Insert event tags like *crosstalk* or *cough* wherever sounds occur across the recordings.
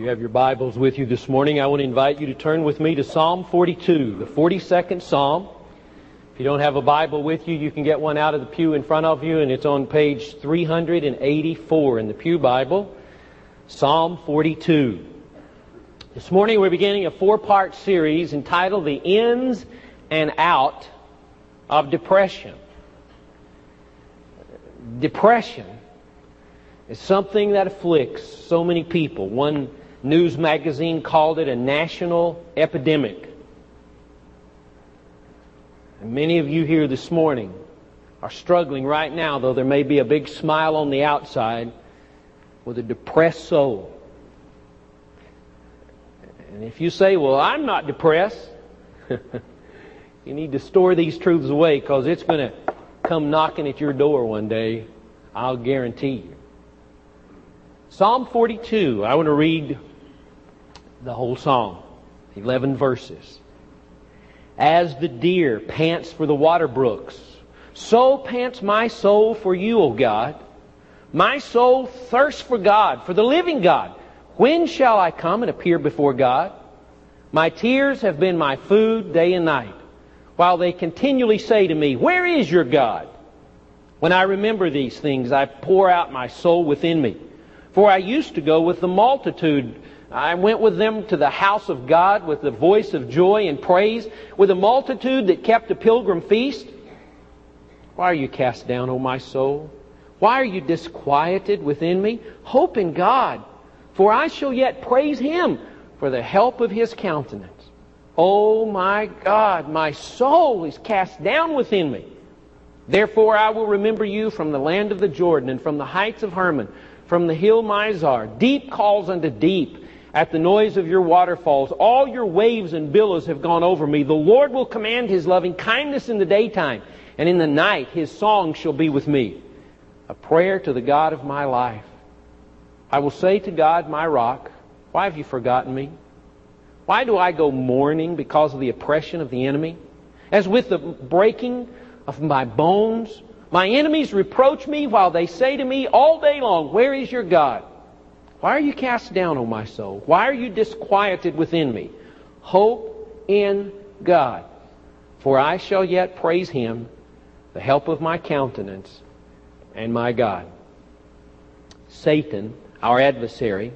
you have your Bibles with you this morning, I want to invite you to turn with me to Psalm 42, the 42nd Psalm. If you don't have a Bible with you, you can get one out of the pew in front of you, and it's on page 384 in the Pew Bible. Psalm 42. This morning we're beginning a four part series entitled The Ins and Out of Depression. Depression is something that afflicts so many people. One news magazine called it a national epidemic. And many of you here this morning are struggling right now, though there may be a big smile on the outside, with a depressed soul. And if you say, Well, I'm not depressed, *laughs* you need to store these truths away because it's going to come knocking at your door one day. I'll guarantee you. Psalm 42, I want to read the whole psalm, 11 verses. As the deer pants for the water brooks, so pants my soul for you, O God. My soul thirsts for God, for the living God. When shall I come and appear before God? My tears have been my food day and night, while they continually say to me, Where is your God? When I remember these things, I pour out my soul within me. For I used to go with the multitude I went with them to the house of God with the voice of joy and praise, with a multitude that kept a pilgrim feast. Why are you cast down, O my soul? Why are you disquieted within me? Hope in God, for I shall yet praise Him for the help of His countenance. O my God, my soul is cast down within me. Therefore I will remember you from the land of the Jordan and from the heights of Hermon, from the hill Mizar. Deep calls unto deep at the noise of your waterfalls. All your waves and billows have gone over me. The Lord will command his loving kindness in the daytime, and in the night his song shall be with me. A prayer to the God of my life. I will say to God, my rock, why have you forgotten me? Why do I go mourning because of the oppression of the enemy? As with the breaking of my bones, my enemies reproach me while they say to me all day long, Where is your God? Why are you cast down, O my soul? Why are you disquieted within me? Hope in God, for I shall yet praise him, the help of my countenance and my God. Satan, our adversary,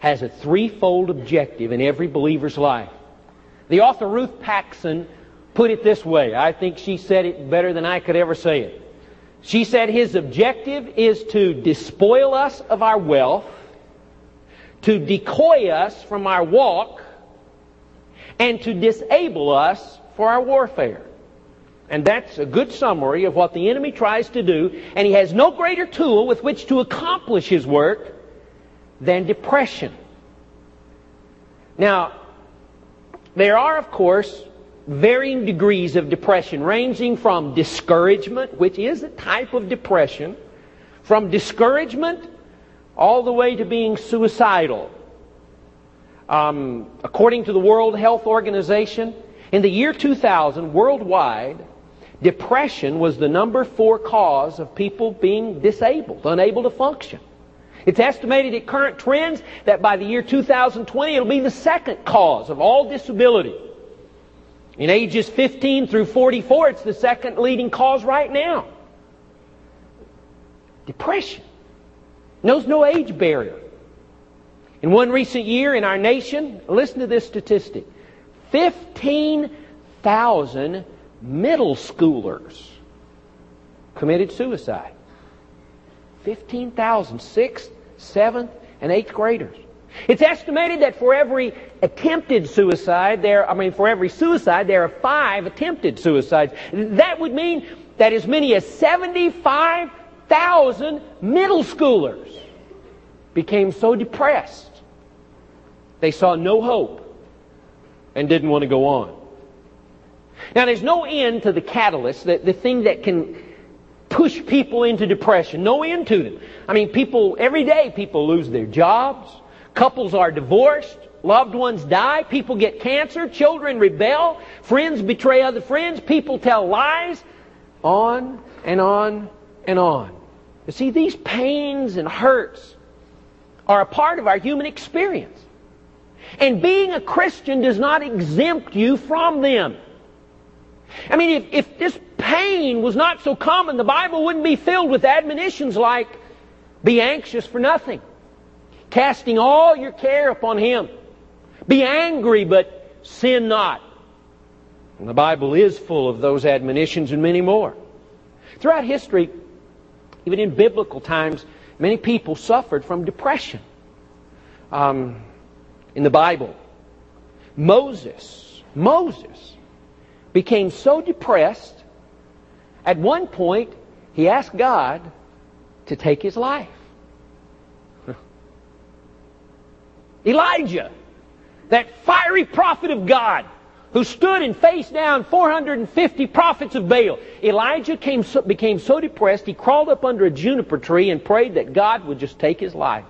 has a threefold objective in every believer's life. The author Ruth Paxson put it this way. I think she said it better than I could ever say it. She said his objective is to despoil us of our wealth, to decoy us from our walk and to disable us for our warfare. And that's a good summary of what the enemy tries to do. And he has no greater tool with which to accomplish his work than depression. Now, there are, of course, varying degrees of depression, ranging from discouragement, which is a type of depression, from discouragement all the way to being suicidal. Um, according to the World Health Organization, in the year 2000, worldwide, depression was the number four cause of people being disabled, unable to function. It's estimated at current trends that by the year 2020, it'll be the second cause of all disability. In ages 15 through 44, it's the second leading cause right now. Depression knows no age barrier. In one recent year in our nation, listen to this statistic 15,000 middle schoolers committed suicide. 15,000, sixth, seventh, and eighth graders. It's estimated that for every attempted suicide, there, I mean, for every suicide, there are five attempted suicides. That would mean that as many as 75 thousand middle schoolers became so depressed they saw no hope and didn't want to go on. Now, there's no end to the catalyst, the, the thing that can push people into depression. No end to them. I mean, people, every day, people lose their jobs, couples are divorced, loved ones die, people get cancer, children rebel, friends betray other friends, people tell lies, on and on and on. You see, these pains and hurts are a part of our human experience. And being a Christian does not exempt you from them. I mean, if, if this pain was not so common, the Bible wouldn't be filled with admonitions like, be anxious for nothing, casting all your care upon Him. Be angry, but sin not. And the Bible is full of those admonitions and many more. Throughout history, even in biblical times, many people suffered from depression. Um, in the Bible, Moses, Moses became so depressed, at one point, he asked God to take his life. *laughs* Elijah, that fiery prophet of God, who stood and faced down 450 prophets of Baal. Elijah came, became so depressed, he crawled up under a juniper tree and prayed that God would just take his life.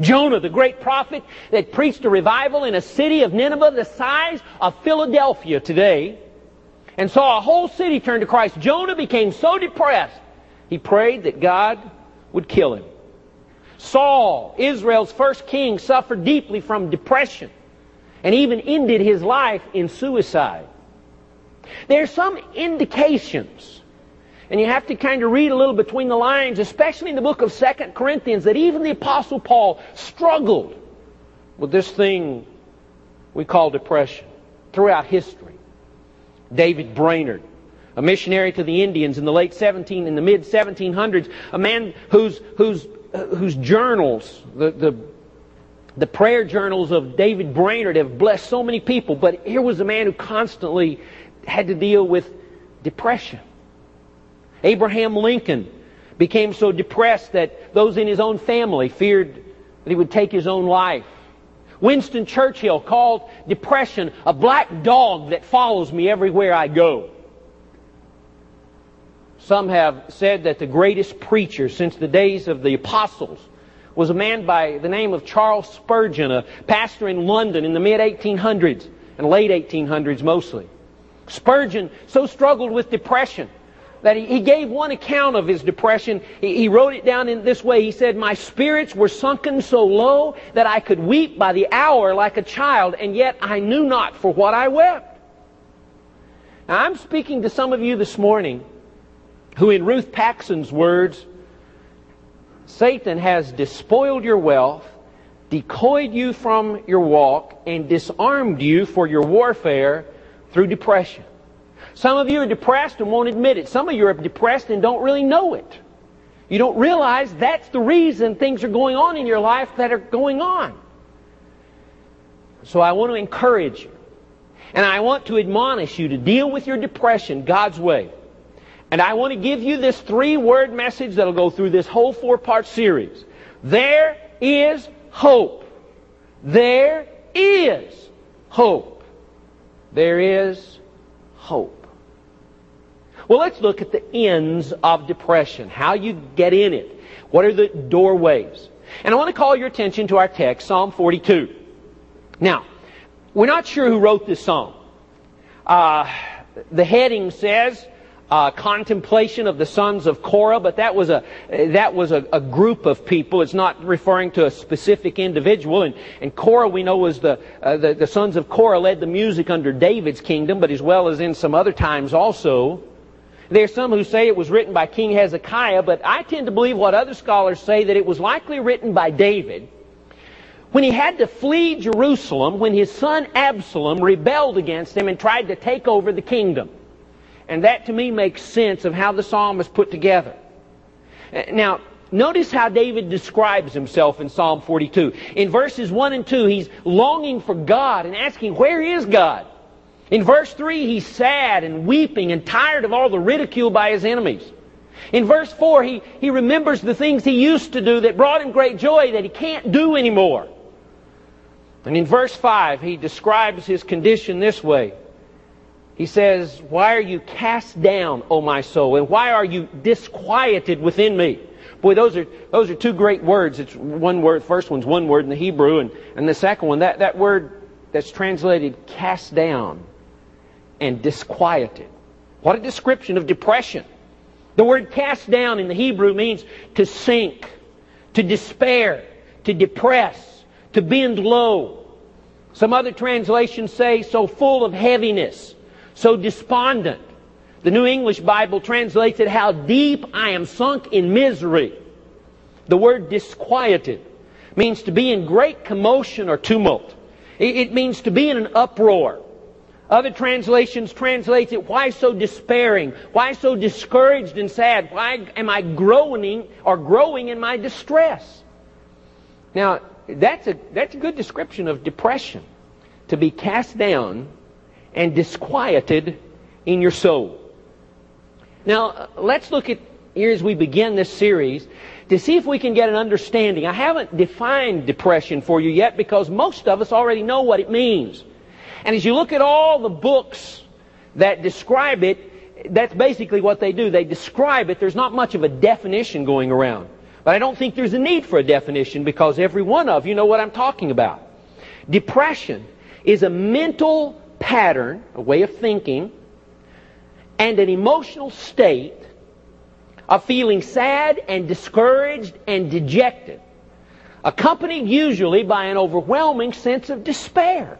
Jonah, the great prophet that preached a revival in a city of Nineveh the size of Philadelphia today, and saw a whole city turn to Christ. Jonah became so depressed, he prayed that God would kill him. Saul, Israel's first king, suffered deeply from depression and even ended his life in suicide. There are some indications, and you have to kind of read a little between the lines, especially in the book of Second Corinthians, that even the Apostle Paul struggled with this thing we call depression throughout history. David Brainerd, a missionary to the Indians in the late 17, in the mid 1700s, a man whose, whose, uh, whose journals, the, the the prayer journals of David Brainerd have blessed so many people, but here was a man who constantly had to deal with depression. Abraham Lincoln became so depressed that those in his own family feared that he would take his own life. Winston Churchill called depression a black dog that follows me everywhere I go. Some have said that the greatest preacher since the days of the apostles was a man by the name of Charles Spurgeon, a pastor in London in the mid 1800s and late 1800s mostly. Spurgeon so struggled with depression that he, he gave one account of his depression. He, he wrote it down in this way. He said, My spirits were sunken so low that I could weep by the hour like a child, and yet I knew not for what I wept. Now, I'm speaking to some of you this morning who, in Ruth Paxson's words, Satan has despoiled your wealth, decoyed you from your walk, and disarmed you for your warfare through depression. Some of you are depressed and won't admit it. Some of you are depressed and don't really know it. You don't realize that's the reason things are going on in your life that are going on. So I want to encourage you. And I want to admonish you to deal with your depression God's way. And I want to give you this three word message that'll go through this whole four part series. There is hope. There is hope. There is hope. Well, let's look at the ins of depression. How you get in it. What are the doorways? And I want to call your attention to our text, Psalm 42. Now, we're not sure who wrote this psalm. Uh, the heading says, uh, contemplation of the sons of Korah, but that was a that was a, a, group of people. It's not referring to a specific individual. And, and Korah, we know, was the, uh, the the sons of Korah led the music under David's kingdom, but as well as in some other times also. There's some who say it was written by King Hezekiah, but I tend to believe what other scholars say that it was likely written by David when he had to flee Jerusalem when his son Absalom rebelled against him and tried to take over the kingdom. And that to me makes sense of how the psalm is put together. Uh, now, notice how David describes himself in Psalm 42. In verses 1 and 2, he's longing for God and asking, Where is God? In verse 3, he's sad and weeping and tired of all the ridicule by his enemies. In verse 4, he, he remembers the things he used to do that brought him great joy that he can't do anymore. And in verse 5, he describes his condition this way he says, Why are you cast down, O my soul? And why are you disquieted within me? Boy, those are, those are two great words. It's one word, first one's one word in the Hebrew, and, and the second one, that, that word that's translated cast down and disquieted. What a description of depression. The word cast down in the Hebrew means to sink, to despair, to depress, to bend low. Some other translations say so full of heaviness, so despondent. The New English Bible translates it, how deep I am sunk in misery. The word disquieted means to be in great commotion or tumult. It means to be in an uproar. Other translations translate it, why so despairing? Why so discouraged and sad? Why am I groaning or growing in my distress? Now, that's a, that's a good description of depression. To be cast down and disquieted in your soul. Now, uh, let's look at here as we begin this series to see if we can get an understanding. I haven't defined depression for you yet because most of us already know what it means. And as you look at all the books that describe it, that's basically what they do. They describe it. There's not much of a definition going around. But I don't think there's a need for a definition because every one of you know what I'm talking about. Depression is a mental pattern, a way of thinking, and an emotional state of feeling sad and discouraged and dejected, accompanied usually by an overwhelming sense of despair.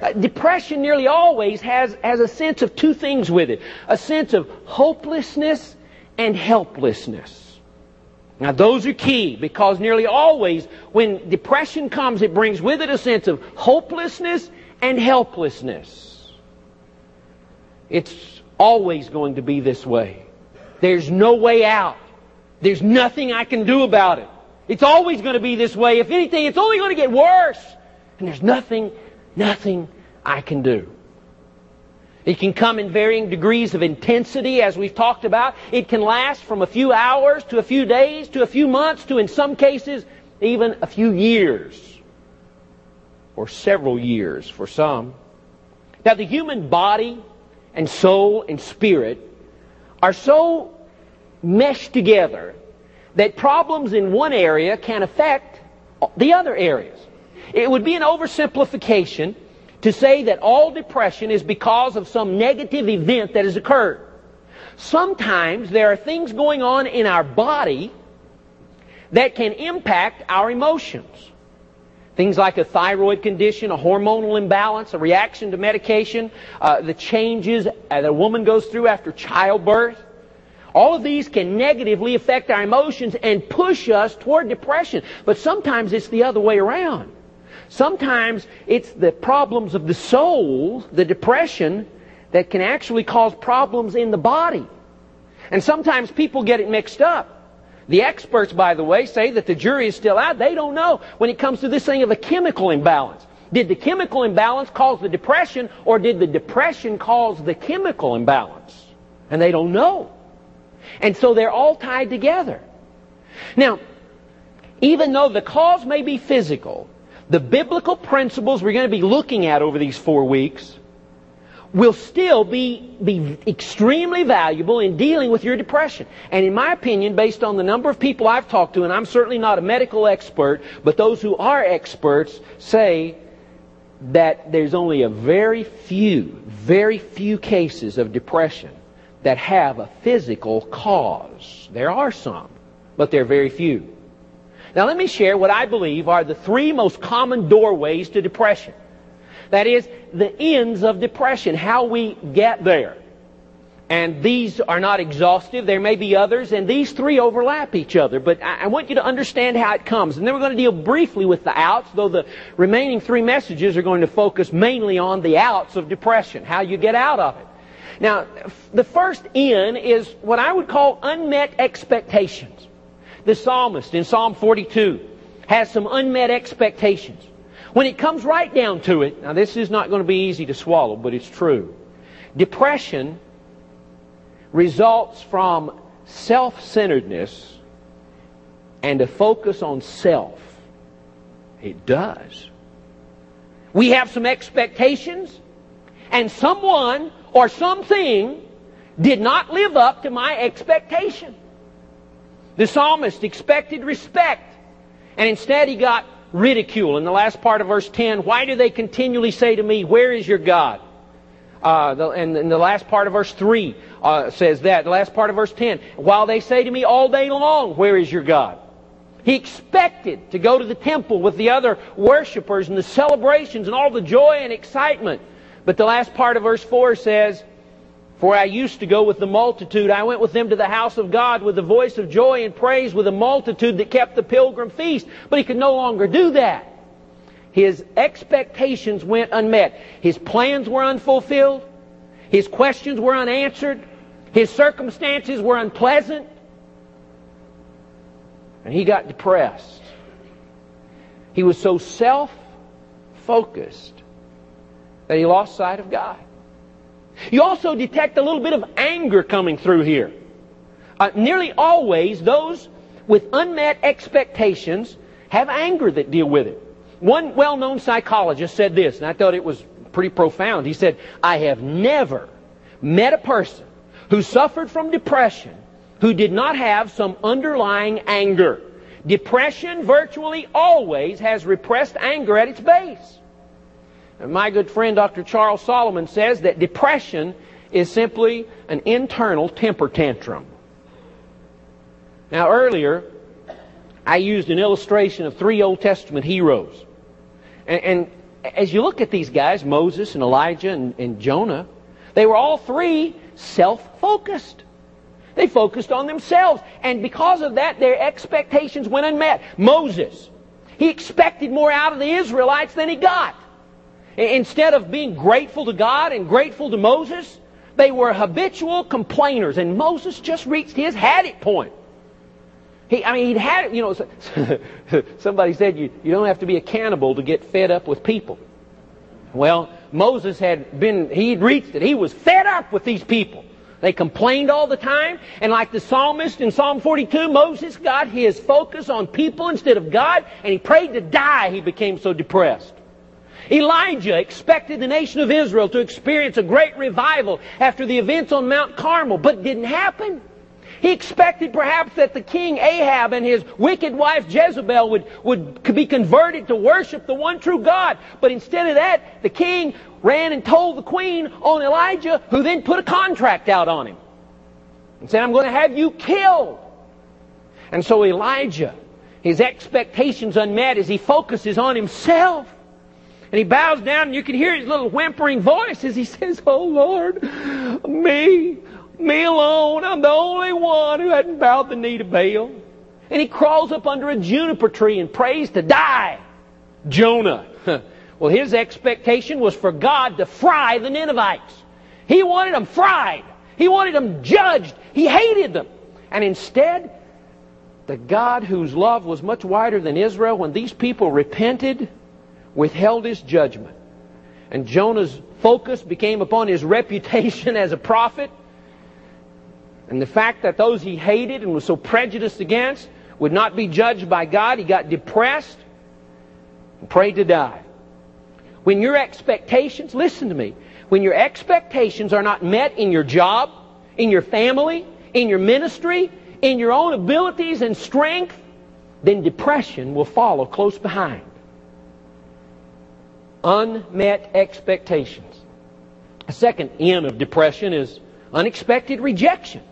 Uh, depression nearly always has, has a sense of two things with it a sense of hopelessness and helplessness. Now, those are key because nearly always when depression comes, it brings with it a sense of hopelessness and helplessness. It's always going to be this way. There's no way out. There's nothing I can do about it. It's always going to be this way. If anything, it's only going to get worse. And there's nothing, nothing I can do. It can come in varying degrees of intensity, as we've talked about. It can last from a few hours to a few days to a few months to, in some cases, even a few years. Or several years for some. Now, the human body and soul and spirit are so meshed together that problems in one area can affect the other areas. It would be an oversimplification to say that all depression is because of some negative event that has occurred. Sometimes there are things going on in our body that can impact our emotions. Things like a thyroid condition, a hormonal imbalance, a reaction to medication, uh, the changes that a woman goes through after childbirth. All of these can negatively affect our emotions and push us toward depression. But sometimes it's the other way around. Sometimes it's the problems of the soul, the depression, that can actually cause problems in the body. And sometimes people get it mixed up. The experts, by the way, say that the jury is still out. They don't know when it comes to this thing of a chemical imbalance. Did the chemical imbalance cause the depression, or did the depression cause the chemical imbalance? And they don't know. And so they're all tied together. Now, even though the cause may be physical, the biblical principles we're going to be looking at over these four weeks will still be, be extremely valuable in dealing with your depression. And in my opinion, based on the number of people I've talked to, and I'm certainly not a medical expert, but those who are experts say that there's only a very few, very few cases of depression that have a physical cause. There are some, but they're very few. Now let me share what I believe are the three most common doorways to depression. That is, the ins of depression, how we get there. And these are not exhaustive. There may be others, and these three overlap each other. But I, want you to understand how it comes. And then we're going to deal briefly with the outs, though the remaining three messages are going to focus mainly on the outs of depression, how you get out of it. Now, the first in is what I would call unmet expectations. The psalmist in Psalm 42 has some unmet expectations. When it comes right down to it, now this is not going to be easy to swallow, but it's true. Depression results from self-centeredness and a focus on self. It does. We have some expectations, and someone or something did not live up to my expectation. The psalmist expected respect, and instead he got ridicule. In the last part of verse 10, why do they continually say to me, Where is your God? Uh, the, and in the last part of verse 3 uh, says that. The last part of verse 10, while they say to me all day long, Where is your God? He expected to go to the temple with the other worshipers and the celebrations and all the joy and excitement. But the last part of verse 4 says, For I used to go with the multitude. I went with them to the house of God with the voice of joy and praise with a multitude that kept the pilgrim feast. But he could no longer do that. His expectations went unmet. His plans were unfulfilled. His questions were unanswered. His circumstances were unpleasant. And he got depressed. He was so self focused that he lost sight of God. You also detect a little bit of anger coming through here. Uh, nearly always, those with unmet expectations have anger that deal with it. One well known psychologist said this, and I thought it was pretty profound. He said, I have never met a person who suffered from depression who did not have some underlying anger. Depression virtually always has repressed anger at its base. My good friend Dr. Charles Solomon says that depression is simply an internal temper tantrum. Now, earlier, I used an illustration of three Old Testament heroes. And, and as you look at these guys, Moses and Elijah and, and Jonah, they were all three self focused. They focused on themselves. And because of that, their expectations went unmet. Moses, he expected more out of the Israelites than he got. Instead of being grateful to God and grateful to Moses, they were habitual complainers. And Moses just reached his had it point. He, I mean, he'd had it, you know, *laughs* somebody said you, you don't have to be a cannibal to get fed up with people. Well, Moses had been, he'd reached it. He was fed up with these people. They complained all the time. And like the psalmist in Psalm 42, Moses got his focus on people instead of God, and he prayed to die. He became so depressed. Elijah expected the nation of Israel to experience a great revival after the events on Mount Carmel, but didn't happen. He expected perhaps that the king Ahab and his wicked wife Jezebel would, would be converted to worship the one true God. But instead of that, the king ran and told the queen on Elijah, who then put a contract out on him and said, I'm going to have you killed. And so Elijah, his expectations unmet as he focuses on himself. And he bows down and you can hear his little whimpering voice as he *laughs* says, Oh Lord, me, me alone. I'm the only one who hadn't bowed the knee to Baal. And he crawls up under a juniper tree and prays to die. Jonah. *laughs* well, his expectation was for God to fry the Ninevites. He wanted them fried. He wanted them judged. He hated them. And instead, the God whose love was much wider than Israel, when these people repented, withheld his judgment. And Jonah's focus became upon his *laughs* reputation as a prophet and the fact that those he hated and was so prejudiced against would not be judged by God, he got depressed and prayed to die. When your expectations, listen to me, when your expectations are not met in your job, in your family, in your ministry, in your own abilities and strength, then depression will follow close behind. Unmet expectations. A second in of depression is unexpected rejection.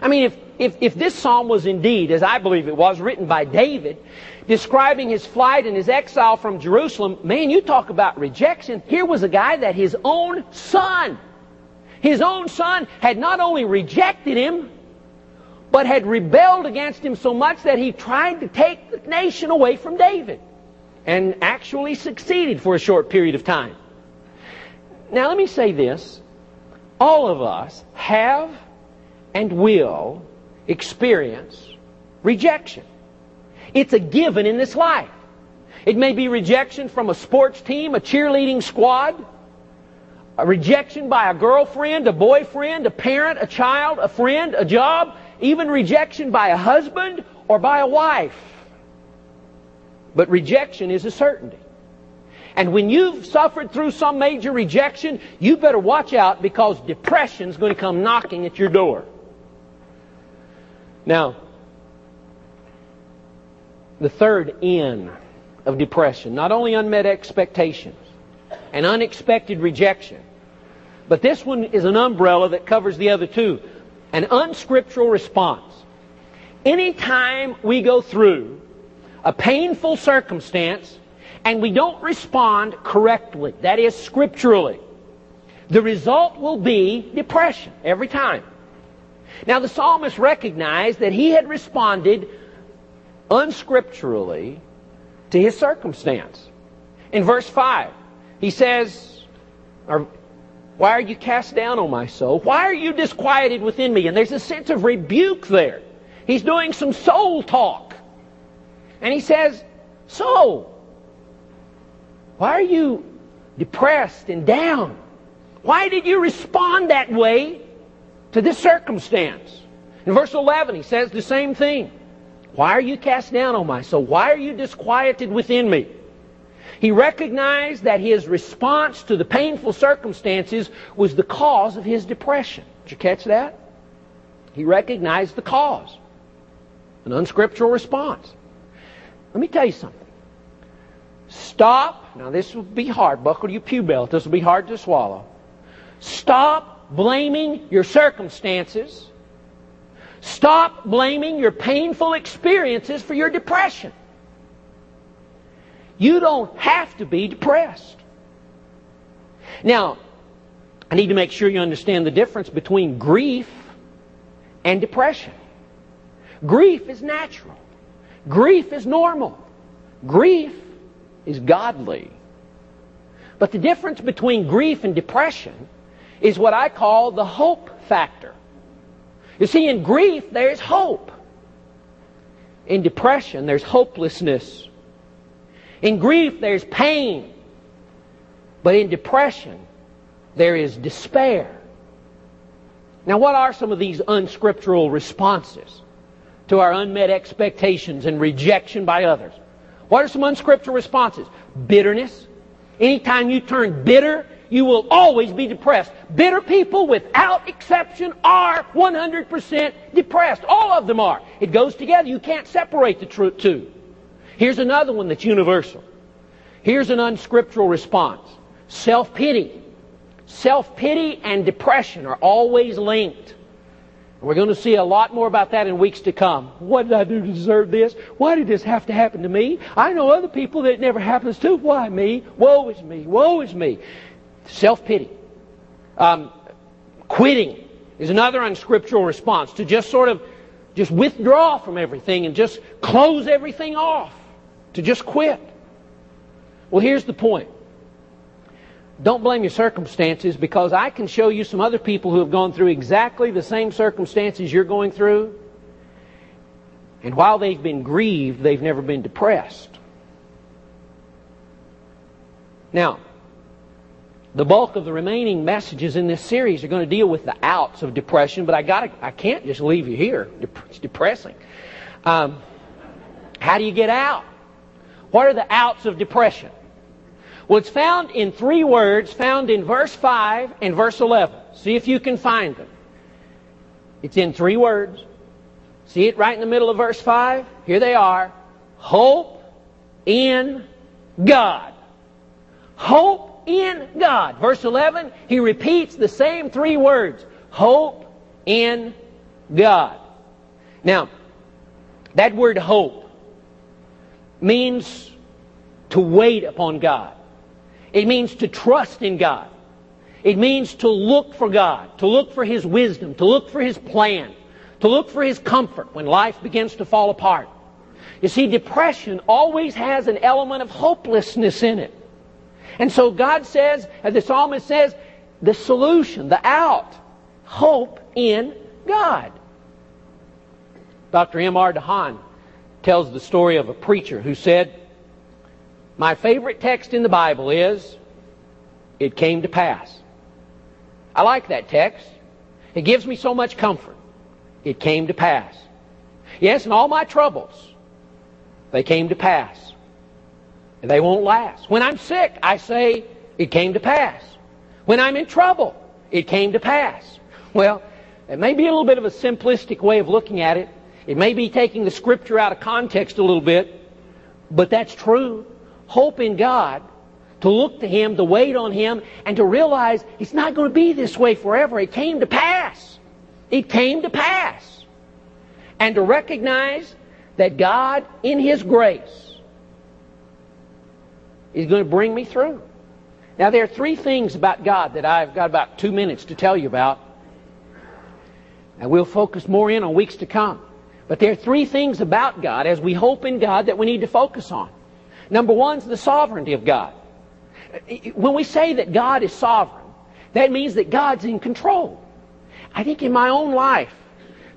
I mean, if, if, if this psalm was indeed, as I believe it was, written by David, describing his flight and his exile from Jerusalem, man, you talk about rejection. Here was a guy that his own son, his own son had not only rejected him, but had rebelled against him so much that he tried to take the nation away from David and actually succeeded for a short period of time. Now, let me say this. All of us have and will experience rejection. It's a given in this life. It may be rejection from a sports team, a cheerleading squad, a rejection by a girlfriend, a boyfriend, a parent, a child, a friend, a job, even rejection by a husband or by a wife. But rejection is a certainty. And when you've suffered through some major rejection, you better watch out because depression is going to come knocking at your door. Now, the third in of depression, not only unmet expectations and unexpected rejection, but this one is an umbrella that covers the other two an unscriptural response. Anytime we go through a painful circumstance and we don't respond correctly, that is scripturally, the result will be depression every time. Now the psalmist recognized that he had responded unscripturally to his circumstance. In verse 5, he says, Why are you cast down, O my soul? Why are you disquieted within me? And there's a sense of rebuke there. He's doing some soul talk. And he says, So, why are you depressed and down? Why did you respond that way to this circumstance? In verse 11, he says the same thing. Why are you cast down, O my soul? Why are you disquieted within me? He recognized that his response to the painful circumstances was the cause of his depression. Did you catch that? He recognized the cause. An unscriptural response. Let me tell you something. Stop. Now, this will be hard. Buckle your pew belt. This will be hard to swallow. Stop blaming your circumstances. Stop blaming your painful experiences for your depression. You don't have to be depressed. Now, I need to make sure you understand the difference between grief and depression. Grief is natural. Grief is normal. Grief is godly. But the difference between grief and depression is what I call the hope factor. You see, in grief, there's hope. In depression, there's hopelessness. In grief, there's pain. But in depression, there is despair. Now, what are some of these unscriptural responses to our unmet expectations and rejection by others? What are some unscriptural responses? Bitterness. Anytime you turn bitter, you will always be depressed. Bitter people, without exception, are 100% depressed. All of them are. It goes together. You can't separate the two. Here's another one that's universal. Here's an unscriptural response. Self-pity. Self-pity and depression are always linked. We're going to see a lot more about that in weeks to come. What did I do to deserve this? Why did this have to happen to me? I know other people that it never happens to. Why me? Woe is me. Woe is me. Self-pity. Um, quitting is another unscriptural response to just sort of just withdraw from everything and just close everything off. To just quit. Well, here's the point. Don't blame your circumstances because I can show you some other people who have gone through exactly the same circumstances you're going through. And while they've been grieved, they've never been depressed. Now, the bulk of the remaining messages in this series are going to deal with the outs of depression, but I got I can't just leave you here. It's depressing. Um, how do you get out? What are the outs of depression? Well, it's found in three words found in verse 5 and verse 11. See if you can find them. It's in three words. See it right in the middle of verse 5? Here they are. Hope in God. Hope in God. Verse 11, he repeats the same three words. Hope in God. Now, that word hope means to wait upon God. It means to trust in God. It means to look for God, to look for His wisdom, to look for His plan, to look for His comfort when life begins to fall apart. You see, depression always has an element of hopelessness in it. And so God says, as the psalmist says, the solution, the out, hope in God. Dr. M.R. DeHaan tells the story of a preacher who said, my favorite text in the Bible is, It came to pass. I like that text. It gives me so much comfort. It came to pass. Yes, in all my troubles, they came to pass. And they won't last. When I'm sick, I say, It came to pass. When I'm in trouble, it came to pass. Well, it may be a little bit of a simplistic way of looking at it. It may be taking the scripture out of context a little bit, but that's true hope in God, to look to Him, to wait on Him, and to realize it's not going to be this way forever. It came to pass. It came to pass. and to recognize that God, in His grace, is going to bring me through. Now, there are three things about God that I've got about two minutes to tell you about. And we'll focus more in on weeks to come. But there are three things about God as we hope in God that we need to focus on. Number one is the sovereignty of God. When we say that God is sovereign, that means that God's in control. I think in my own life,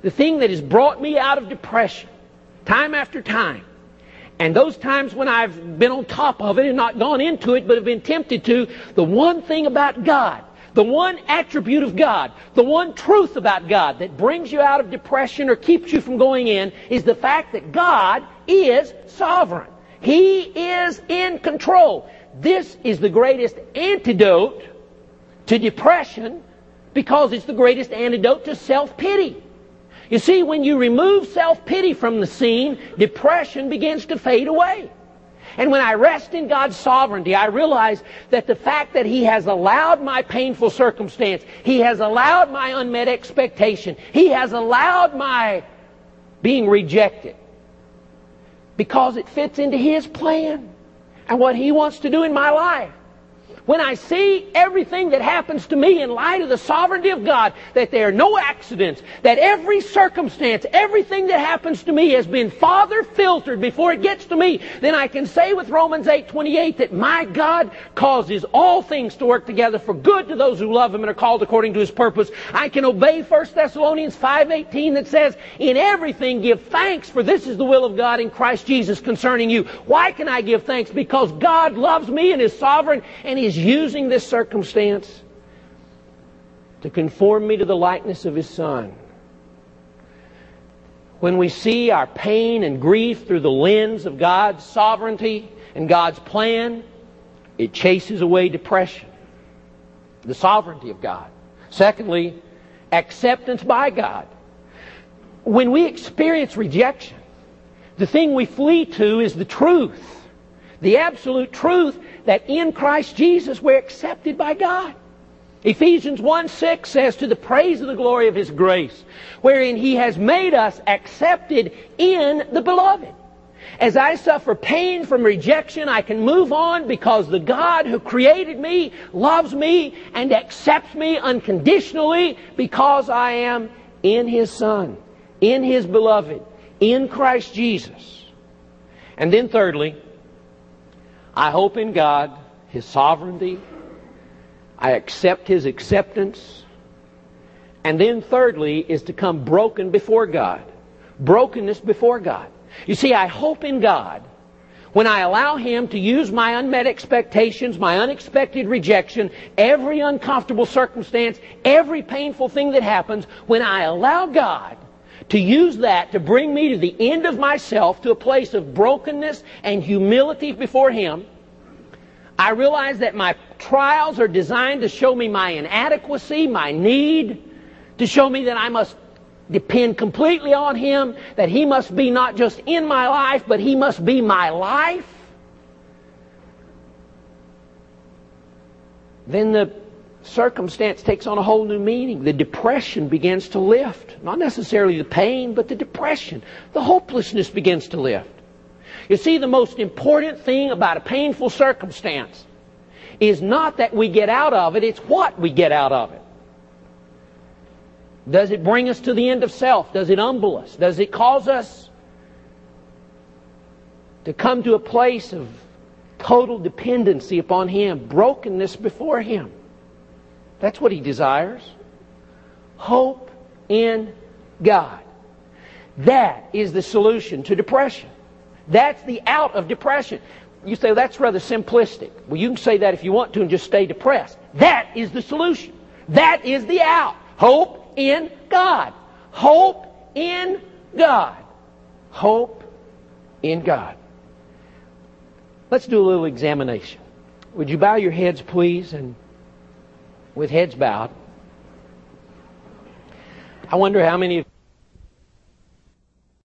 the thing that has brought me out of depression, time after time, and those times when I've been on top of it and not gone into it, but have been tempted to, the one thing about God, the one attribute of God, the one truth about God that brings you out of depression or keeps you from going in is the fact that God is sovereign. He is in control. This is the greatest antidote to depression because it's the greatest antidote to self-pity. You see, when you remove self-pity from the scene, depression begins to fade away. And when I rest in God's sovereignty, I realize that the fact that He has allowed my painful circumstance, He has allowed my unmet expectation, He has allowed my being rejected, because it fits into His plan and what He wants to do in my life when I see everything that happens to me in light of the sovereignty of God, that there are no accidents, that every circumstance, everything that happens to me has been Father filtered before it gets to me, then I can say with Romans 8:28 that my God causes all things to work together for good to those who love him and are called according to his purpose. I can obey 1 Thessalonians 5:18 that says, "In everything give thanks, for this is the will of God in Christ Jesus concerning you." Why can I give thanks? Because God loves me and is sovereign and is using this circumstance to conform me to the likeness of His Son. When we see our pain and grief through the lens of God's sovereignty and God's plan, it chases away depression. The sovereignty of God. Secondly, acceptance by God. When we experience rejection, the thing we flee to is the truth. The absolute truth that in Christ Jesus we're accepted by God. Ephesians 1 6 says, To the praise of the glory of His grace, wherein He has made us accepted in the beloved. As I suffer pain from rejection, I can move on because the God who created me loves me and accepts me unconditionally because I am in His Son, in His beloved, in Christ Jesus. And then thirdly, I hope in God, His sovereignty. I accept His acceptance. And then thirdly is to come broken before God. Brokenness before God. You see, I hope in God when I allow Him to use my unmet expectations, my unexpected rejection, every uncomfortable circumstance, every painful thing that happens, when I allow God to use that to bring me to the end of myself, to a place of brokenness and humility before Him. I realize that my trials are designed to show me my inadequacy, my need, to show me that I must depend completely on Him, that He must be not just in my life, but He must be my life. Then the circumstance takes on a whole new meaning. The depression begins to lift. Not necessarily the pain, but the depression. The hopelessness begins to lift. You see, the most important thing about a painful circumstance is not that we get out of it, it's what we get out of it. Does it bring us to the end of self? Does it humble us? Does it cause us to come to a place of total dependency upon Him, brokenness before Him? That's what he desires. Hope in God. That is the solution to depression. That's the out of depression. You say, that's rather simplistic. Well, you can say that if you want to and just stay depressed. That is the solution. That is the out. Hope in God. Hope in God. Hope in God. Let's do a little examination. Would you bow your heads, please, and with heads bowed. I wonder how many